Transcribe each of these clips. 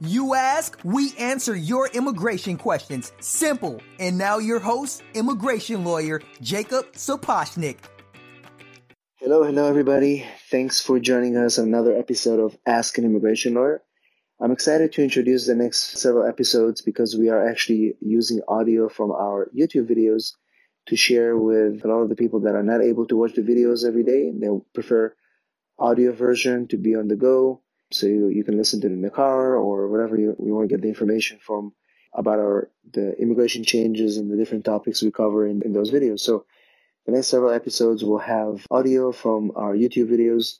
You ask, we answer your immigration questions. Simple. And now your host, immigration lawyer Jacob Sapochnik. Hello, hello, everybody. Thanks for joining us on another episode of Ask an Immigration Lawyer. I'm excited to introduce the next several episodes because we are actually using audio from our YouTube videos to share with a lot of the people that are not able to watch the videos every day. They prefer audio version to be on the go so you, you can listen to it in the car or whatever you, you want to get the information from about our the immigration changes and the different topics we cover in, in those videos. So the next several episodes will have audio from our YouTube videos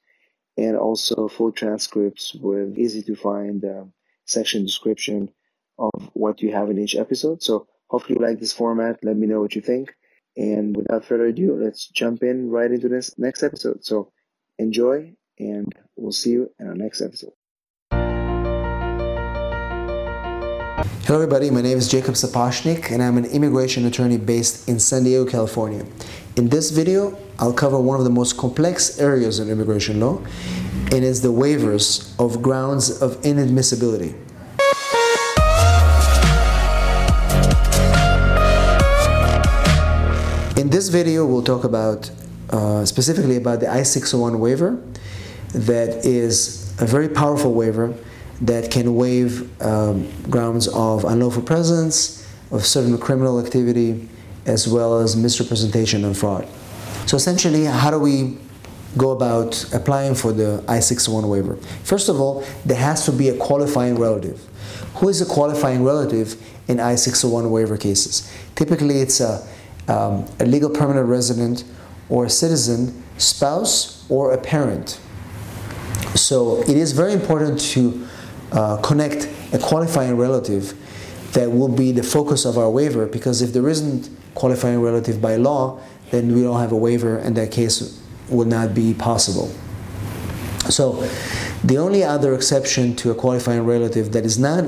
and also full transcripts with easy to find uh, section description of what you have in each episode. So hopefully you like this format. Let me know what you think. And without further ado, let's jump in right into this next episode. So enjoy and we'll see you in our next episode. Hello, everybody. My name is Jacob Sapochnik, and I'm an immigration attorney based in San Diego, California. In this video, I'll cover one of the most complex areas in immigration law, and it's the waivers of grounds of inadmissibility. In this video, we'll talk about uh, specifically about the I-601 waiver that is a very powerful waiver that can waive um, grounds of unlawful presence, of certain criminal activity, as well as misrepresentation and fraud. So essentially, how do we go about applying for the I-601 waiver? First of all, there has to be a qualifying relative. Who is a qualifying relative in I-601 waiver cases? Typically, it's a, um, a legal permanent resident or a citizen, spouse, or a parent. So it is very important to uh, connect a qualifying relative that will be the focus of our waiver because if there isn't qualifying relative by law, then we don't have a waiver and that case will not be possible. So the only other exception to a qualifying relative that is not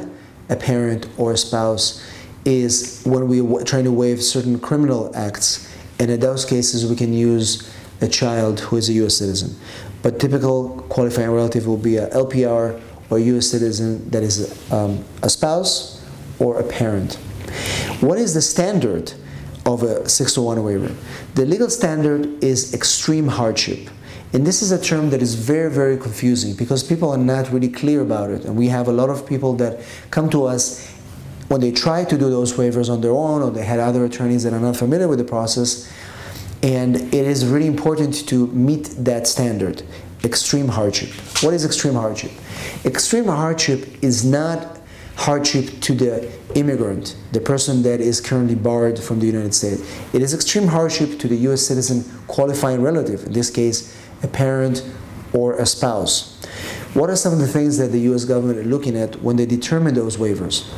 a parent or a spouse is when we're trying to waive certain criminal acts and in those cases we can use a child who is a US citizen. But typical qualifying relative will be a LPR or a U.S. citizen that is um, a spouse or a parent. What is the standard of a 601 waiver? The legal standard is extreme hardship. And this is a term that is very, very confusing because people are not really clear about it. And we have a lot of people that come to us when they try to do those waivers on their own or they had other attorneys that are not familiar with the process and it is really important to meet that standard extreme hardship. What is extreme hardship? Extreme hardship is not hardship to the immigrant, the person that is currently barred from the United States. It is extreme hardship to the US citizen qualifying relative, in this case, a parent or a spouse. What are some of the things that the US government are looking at when they determine those waivers?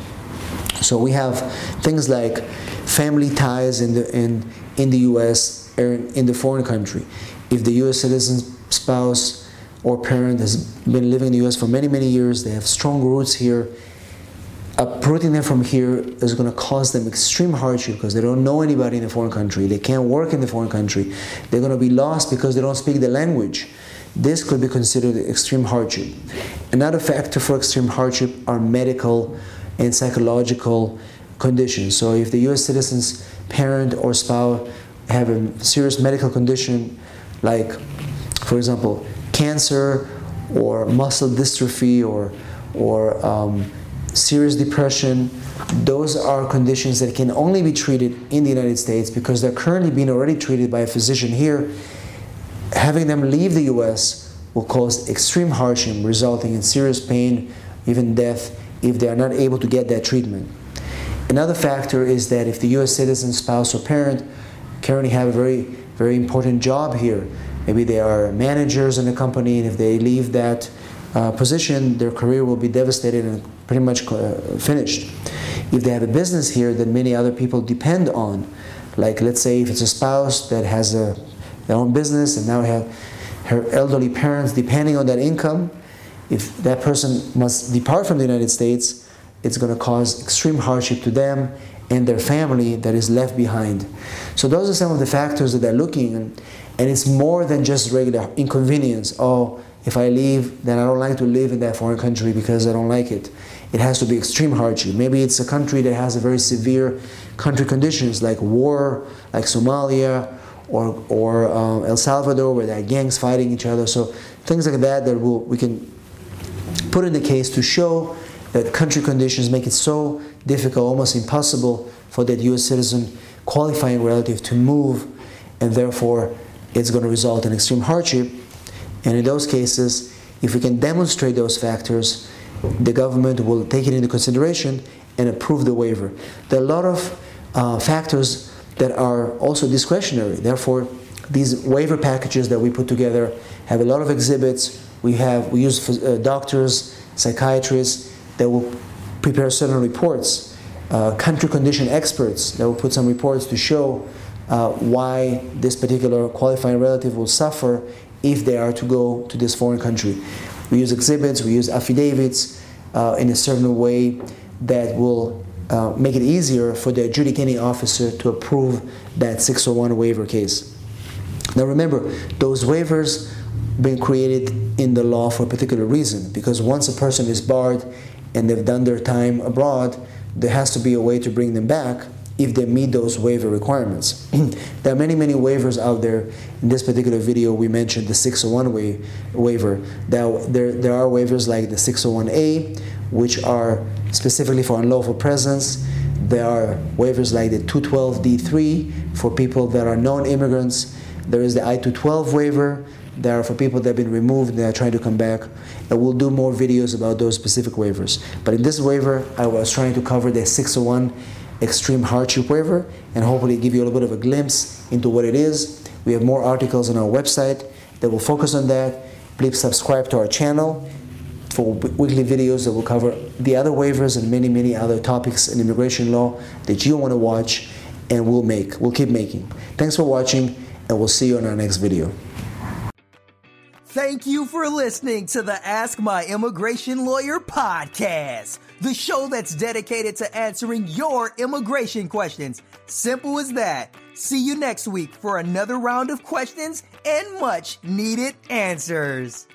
So we have things like family ties in the in in the US Er, in the foreign country. If the U.S. citizen spouse or parent has been living in the U.S. for many, many years, they have strong roots here, uprooting them from here is going to cause them extreme hardship because they don't know anybody in the foreign country. They can't work in the foreign country. They're going to be lost because they don't speak the language. This could be considered extreme hardship. Another factor for extreme hardship are medical and psychological conditions. So if the U.S. citizen's parent or spouse have a serious medical condition like, for example, cancer or muscle dystrophy or, or um, serious depression, those are conditions that can only be treated in the United States because they're currently being already treated by a physician here. Having them leave the US will cause extreme hardship, resulting in serious pain, even death, if they are not able to get that treatment. Another factor is that if the US citizen, spouse, or parent currently have a very, very important job here. Maybe they are managers in the company, and if they leave that uh, position, their career will be devastated and pretty much uh, finished. If they have a business here that many other people depend on, like let's say if it's a spouse that has a, their own business and now have her elderly parents depending on that income, if that person must depart from the United States, it's going to cause extreme hardship to them and their family that is left behind. So those are some of the factors that they're looking and, and it's more than just regular inconvenience. Oh, if I leave, then I don't like to live in that foreign country because I don't like it. it has to be extreme hardship. Maybe it's a country that has a very severe country conditions like war, like Somalia or, or uh, El Salvador, where there are gangs fighting each other. So things like that that we'll, we can put in the case to show that country conditions make it so difficult, almost impossible for that U.S. citizen qualifying relative to move, and therefore it's going to result in extreme hardship. And in those cases, if we can demonstrate those factors, the government will take it into consideration and approve the waiver. There are a lot of uh, factors that are also discretionary. Therefore, these waiver packages that we put together have a lot of exhibits. We have we use uh, doctors, psychiatrists that will prepare certain reports, uh, country condition experts that will put some reports to show uh, why this particular qualifying relative will suffer if they are to go to this foreign country. We use exhibits, we use affidavits uh, in a certain way that will uh, make it easier for the adjudicating officer to approve that 601 waiver case. Now remember, those waivers been created in the law for a particular reason because once a person is barred and they've done their time abroad, there has to be a way to bring them back if they meet those waiver requirements. there are many, many waivers out there. In this particular video, we mentioned the 601 wa- waiver. There, there, are waivers like the 601A, which are specifically for unlawful presence. There are waivers like the 212D3 for people that are non immigrants. There is the I 212 waiver. There are for people that have been removed and are trying to come back. And we'll do more videos about those specific waivers. But in this waiver, I was trying to cover the 601 extreme hardship waiver and hopefully give you a little bit of a glimpse into what it is. We have more articles on our website that will focus on that. Please subscribe to our channel for weekly videos that will cover the other waivers and many, many other topics in immigration law that you want to watch and we'll make. We'll keep making. Thanks for watching and we'll see you on our next video. Thank you for listening to the Ask My Immigration Lawyer podcast, the show that's dedicated to answering your immigration questions. Simple as that. See you next week for another round of questions and much needed answers.